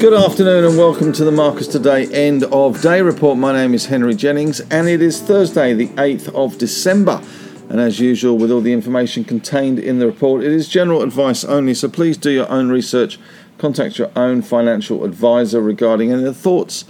Good afternoon and welcome to the Marcus Today end of day report. My name is Henry Jennings and it is Thursday, the 8th of December. And as usual, with all the information contained in the report, it is general advice only, so please do your own research. Contact your own financial advisor regarding any of the thoughts,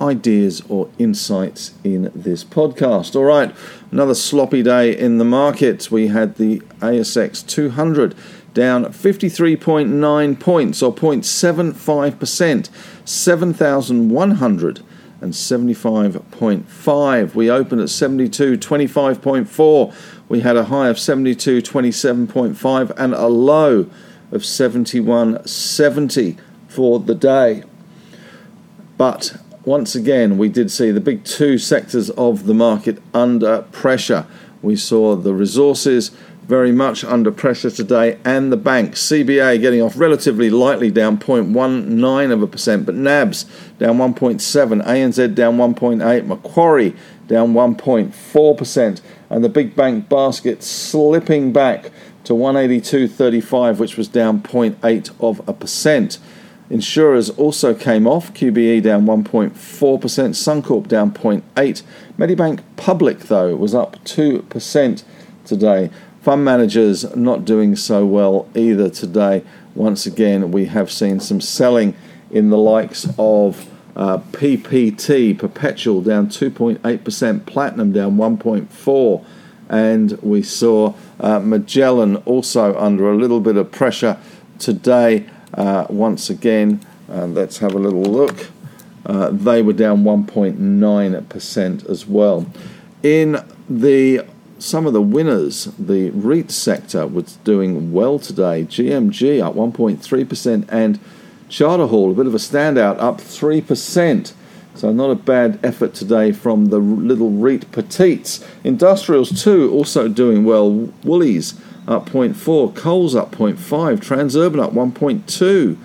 ideas, or insights in this podcast. All right, another sloppy day in the market. We had the ASX 200 down 53.9 points or 0.75%, 7,175.5. We opened at 72.25.4. We had a high of 72.27.5 and a low of 71.70 for the day. But once again, we did see the big two sectors of the market under pressure. We saw the resources very much under pressure today, and the banks. CBA getting off relatively lightly, down 0.19 of a percent, but NABS down 1.7, ANZ down 1.8, Macquarie down 1.4 percent, and the big bank basket slipping back to 182.35, which was down 0.8 of a percent. Insurers also came off. QBE down 1.4%, Suncorp down 0.8%. Medibank Public though was up 2% today. Fund managers not doing so well either today. Once again, we have seen some selling in the likes of uh, PPT, Perpetual down 2.8%, Platinum down 1.4%, and we saw uh, Magellan also under a little bit of pressure today. Uh, once again, uh, let's have a little look. Uh, they were down 1.9% as well. In the some of the winners, the REIT sector was doing well today. GMG up 1.3% and Charter Hall, a bit of a standout, up 3%. So not a bad effort today from the little REIT petites. Industrials too also doing well. Woolies up 0.4, Coles up 0.5, Transurban up 1.2.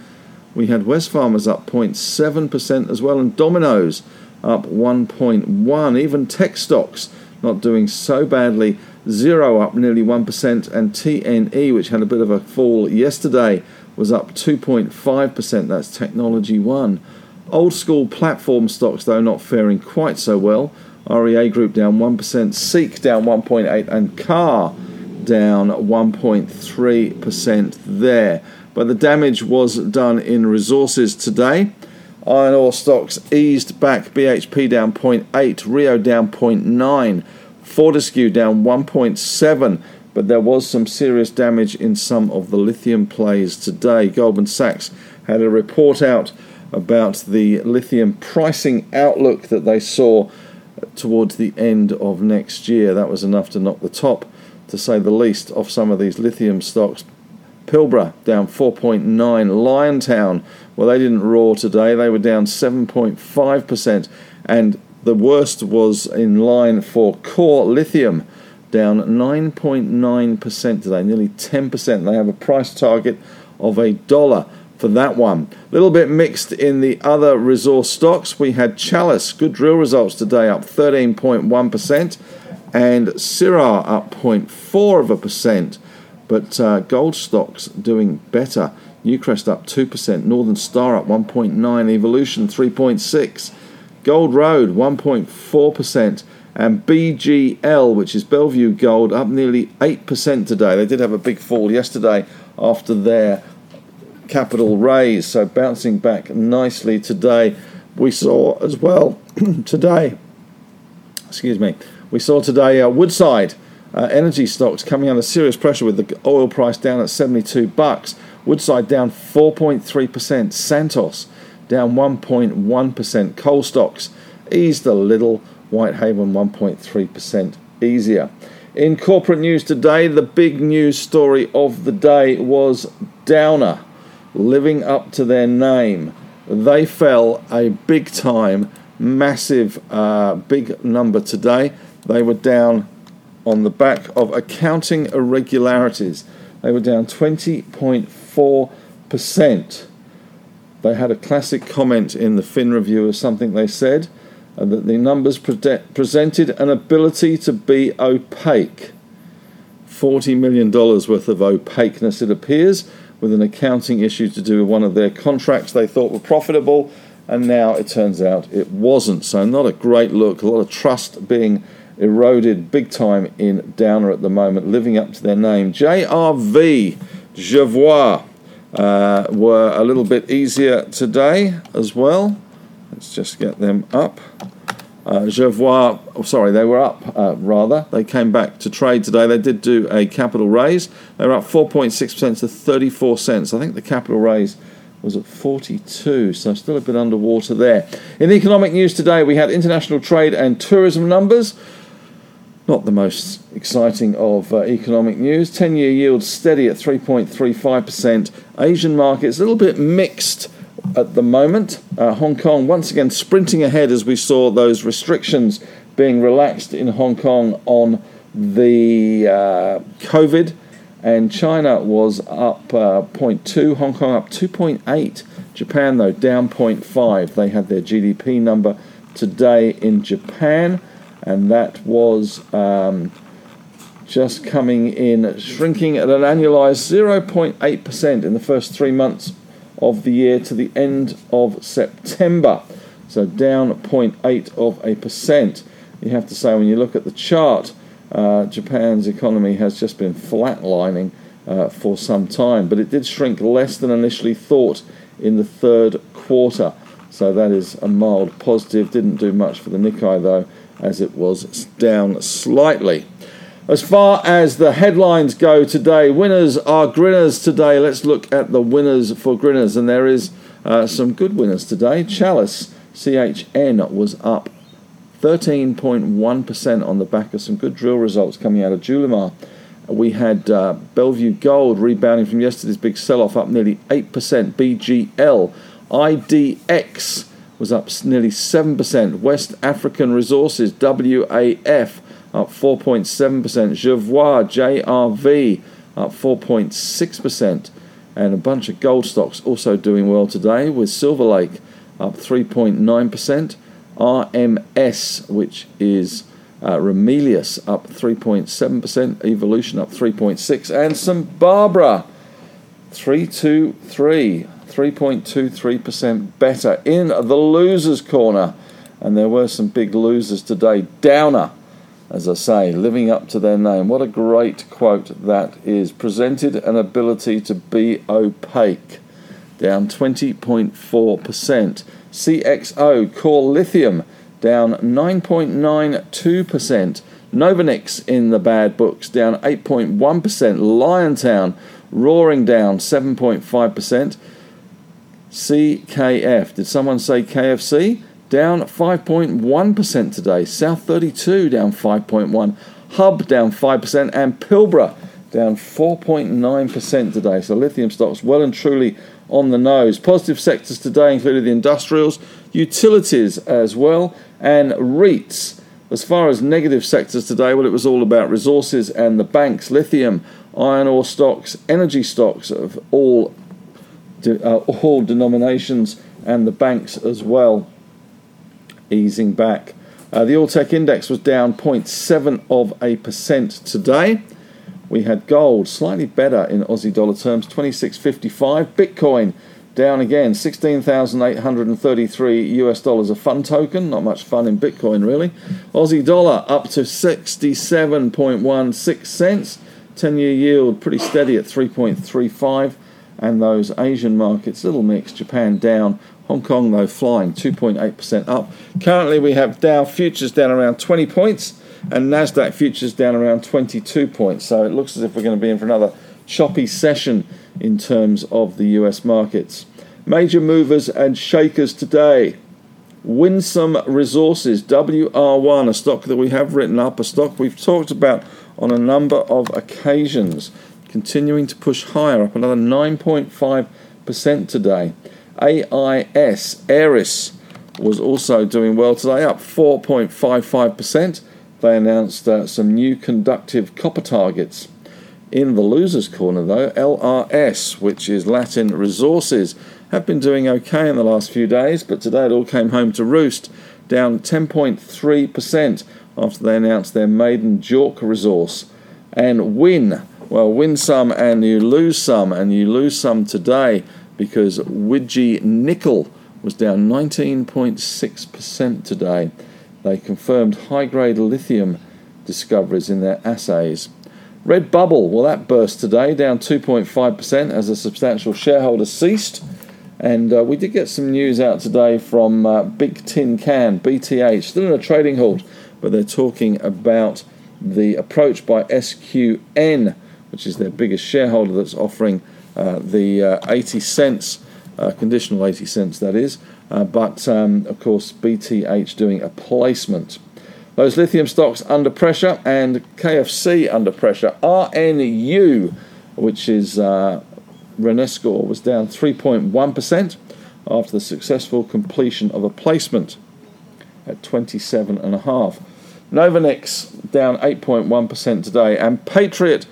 We had Wesfarmers up 0.7% as well, and Domino's up 1.1. Even tech stocks not doing so badly. Xero up nearly 1%, and TNE, which had a bit of a fall yesterday, was up 2.5%. That's Technology One. Old school platform stocks, though, not faring quite so well. REA Group down 1%, Seek down 1.8, and Car down 1.3% there. But the damage was done in resources today. Iron ore stocks eased back. BHP down 0.8, Rio down 0.9, Fortescue down 1.7. But there was some serious damage in some of the lithium plays today. Goldman Sachs had a report out about the lithium pricing outlook that they saw towards the end of next year. That was enough to knock the top, to say the least, of some of these lithium stocks. Pilbara down 4.9. Liontown, well, they didn't roar today. They were down 7.5%. And the worst was in line for Core Lithium, down 9.9% today, nearly 10%. They have a price target of a dollar for that one. A little bit mixed in the other resource stocks. We had Chalice, good drill results today, up 13.1%, and Syrah up 0.4 of a percent. But uh, gold stocks doing better. Newcrest up 2%, Northern Star up 1.9, Evolution 3.6, Gold Road 1.4%, and BGL, which is Bellevue Gold, up nearly 8% today. They did have a big fall yesterday after their capital raise, so bouncing back nicely today. We saw as well today, excuse me, we saw today uh, Woodside uh, energy stocks coming under serious pressure with the oil price down at 72 bucks. Woodside down 4.3%. Santos down 1.1%. Coal stocks eased a little. Whitehaven 1.3% easier. In corporate news today, the big news story of the day was Downer living up to their name. They fell a big time, massive, uh, big number today. They were down on the back of accounting irregularities. They were down 20.4%. They had a classic comment in the Fin review of something they said. uh, that the numbers pre- presented an ability to be opaque. $40 million worth of opaqueness, it appears, with an accounting issue to do with one of their contracts they thought were profitable, and now it turns out it wasn't. So, not a great look, a lot of trust being eroded big time in Downer at the moment, living up to their name. JRV, Jervois, uh, were a little bit easier today as well. Let's just get them up. Uh, Jervois, oh, sorry, they were up uh, rather. They came back to trade today. They did do a capital raise. They were up 4.6% to 34 cents. I think the capital raise was at 42, so still a bit underwater there. In the economic news today, we had international trade and tourism numbers. Not the most exciting of uh, economic news. 10 year yield steady at 3.35%. Asian markets a little bit mixed at the moment. Uh, Hong Kong once again sprinting ahead as we saw those restrictions being relaxed in Hong Kong on the uh, COVID, and China was up uh, 0.2, Hong Kong up 2.8, Japan though down 0.5. They had their GDP number today in Japan, and that was. Um, just coming in, shrinking at an annualized 0.8% in the first three months of the year to the end of September. So down 0.8 of a percent. You have to say when you look at the chart, uh, Japan's economy has just been flatlining uh, for some time, but it did shrink less than initially thought in the third quarter. So that is a mild positive. Didn't do much for the Nikkei though, as it was down slightly. As far as the headlines go today, winners are grinners today. Let's look at the winners for grinners, and there is uh, some good winners today. Chalice CHN was up 13.1% on the back of some good drill results coming out of Julimar. We had uh, Bellevue Gold rebounding from yesterday's big sell off, up nearly 8%. BGL, IDX was up nearly 7%. West African Resources, WAF, up 4.7%. Jervois JRV up 4.6%. And a bunch of gold stocks also doing well today with Silver Lake up 3.9%. RMS, which is uh, Ramelius up 3.7%, Evolution up 3.6, and St Barbara 323, 3.23% better in the losers corner. And there were some big losers today. Downer as I say, living up to their name. What a great quote that is. Presented an ability to be opaque, down 20.4%. CXO Core Lithium down 9.92%. Novonix in the bad books down 8.1%. Liontown roaring down 7.5%. CKF, did someone say KFC? down 5.1% today. South 32 down 5.1, Hub down 5%, and Pilbara down 4.9% today. So lithium stocks well and truly on the nose. Positive sectors today included the industrials, utilities as well, and REITs. As far as negative sectors today, well, it was all about resources and the banks, lithium, iron ore stocks, energy stocks of all, uh, all denominations, and the banks as well easing back. Uh, the All Tech Index was down 0.7 of a percent today. We had gold slightly better in Aussie dollar terms, 26.55. Bitcoin down again, 16,833 US dollars a fun token. Not much fun in Bitcoin, really. Aussie dollar up to 67.16 cents. 10 year yield pretty steady at 3.35. And those Asian markets, little mix. Japan down Hong Kong, though, flying 2.8% up. Currently, we have Dow futures down around 20 points and NASDAQ futures down around 22 points. So it looks as if we're going to be in for another choppy session in terms of the US markets. Major movers and shakers today. Winsome Resources, WR1, a stock that we have written up, a stock we've talked about on a number of occasions, continuing to push higher, up another 9.5% today. AIS, Aeris, was also doing well today, up 4.55%. They announced uh, some new conductive copper targets. In the losers' corner, though, LRS, which is Latin Resources, have been doing okay in the last few days, but today it all came home to roost, down 10.3% after they announced their maiden JORC resource. And win, well, win some and you lose some, and you lose some today because Widgie Nickel was down 19.6% today. They confirmed high grade lithium discoveries in their assays. Redbubble, well, that burst today, down 2.5% as a substantial shareholder ceased. And uh, we did get some news out today from uh, Can BTH, still in a trading halt, but they're talking about the approach by SQN, which is their biggest shareholder, that's offering uh, the uh, 80 cents, uh, conditional 80 cents, that is. Uh, but um, of course, BTH doing a placement. Those lithium stocks under pressure and KFC under pressure. RNU, which is uh, Renascor, was down 3.1% after the successful completion of a placement at 27.5. Novonix down 8.1% today, and Patriot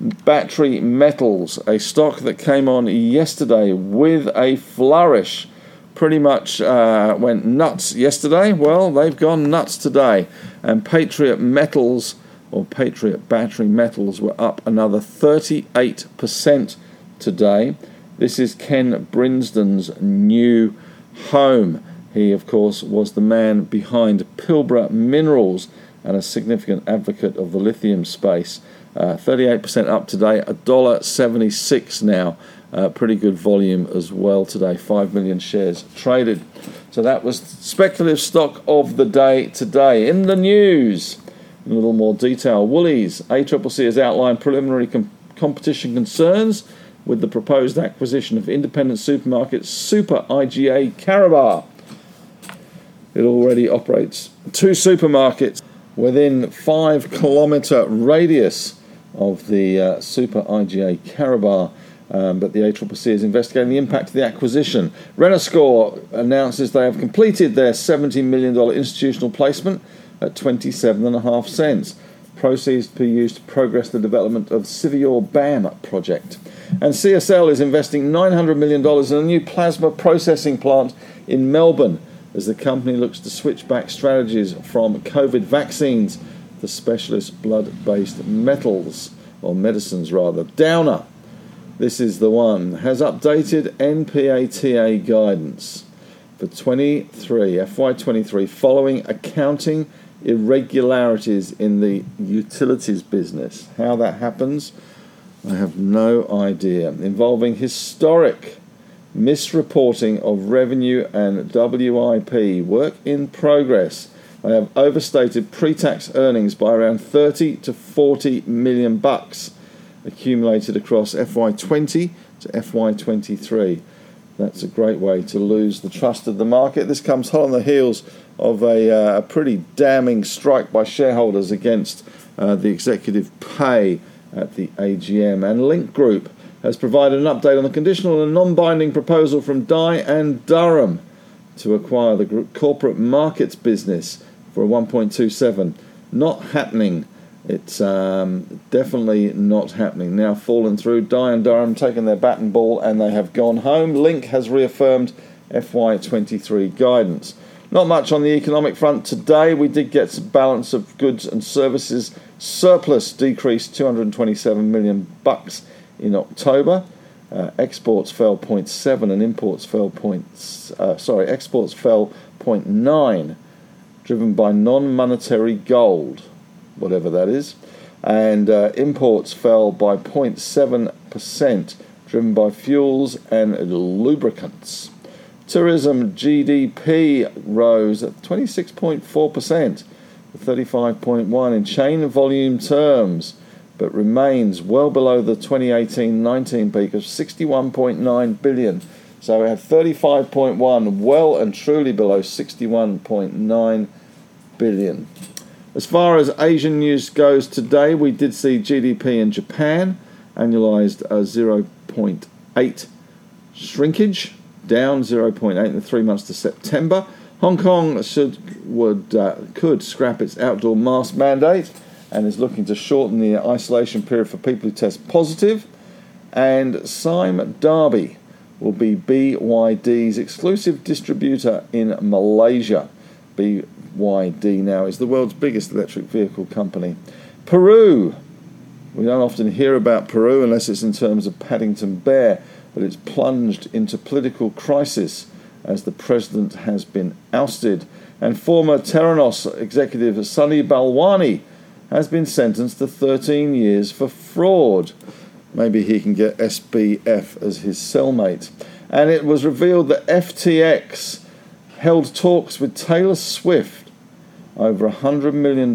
Battery Metals, a stock that came on yesterday with a flourish pretty much uh, went nuts yesterday. Well, they've gone nuts today. And Patriot Metals or Patriot Battery Metals were up another 38% today. This is Ken Brinsden's new home. He, of course, was the man behind Pilbara Minerals and a significant advocate of the lithium space. Uh, 38% up today, $1.76 now. Uh, pretty good volume as well today, 5 million shares traded. So that was speculative stock of the day today. In the news, in a little more detail, Woolies, ACCC has outlined preliminary com- competition concerns with the proposed acquisition of independent supermarket Super IGA Karabar. It already operates two supermarkets within five kilometre radius of the uh, Super IGA Karabar um, but the ACCC is investigating the impact of the acquisition. Renascor announces they have completed their $70 million institutional placement at 27.5 cents. Proceeds to be used to progress the development of Siviour BAM project. And CSL is investing $900 million in a new plasma processing plant in Melbourne as the company looks to switch back strategies from COVID vaccines to specialist blood based metals, or medicines rather. Downer this is the one, has updated NPATA guidance for 23, FY23, following accounting irregularities in the utilities business. How that happens, I have no idea. Involving historic misreporting of revenue and WIP, work in progress. They have overstated pre-tax earnings by around 30 to 40 million bucks accumulated across FY20 to FY23. That's a great way to lose the trust of the market. This comes hot on the heels of a, uh, a pretty damning strike by shareholders against uh, the executive pay at the AGM. And Link Group has provided an update on the conditional and non binding proposal from Dye and Durham to acquire the corporate markets business for a 1.27. Not happening it's um, definitely not happening. Now fallen through. Dye and Durham taken their bat and ball and they have gone home. Link has reaffirmed FY23 guidance. Not much on the economic front today. We did get some balance of goods and services surplus decreased 227 million bucks in October. Uh, exports fell 0.7 and imports fell point, uh, sorry exports fell 0.9 driven by non-monetary gold whatever that is. And uh, imports fell by 0.7%, driven by fuels and lubricants. Tourism GDP rose at 26.4%, 35.1 in chain volume terms, but remains well below the 2018-19 peak of 61.9 billion. So we have 35.1, well and truly below 61.9 billion. As far as Asian news goes today, we did see GDP in Japan annualized a 0.8 shrinkage, down 0.8 in the three months to September. Hong Kong should would uh, could scrap its outdoor mask mandate and is looking to shorten the isolation period for people who test positive. And Sime Darby will be BYD's exclusive distributor in Malaysia. BYD now is the world's biggest electric vehicle company. Peru. We don't often hear about Peru unless it's in terms of Paddington Bear, but it's plunged into political crisis as the president has been ousted. And former Theranos executive Sunny Balwani has been sentenced to 13 years for fraud. Maybe he can get SBF as his cellmate. And it was revealed that FTX held talks with Taylor Swift over a $100 million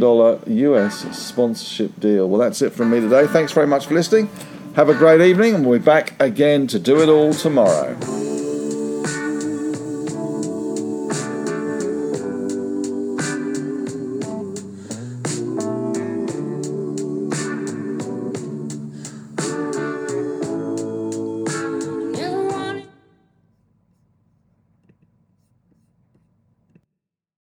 US sponsorship deal. Well, that's it from me today. Thanks very much for listening. Have a great evening, and we'll be back again to do it all tomorrow.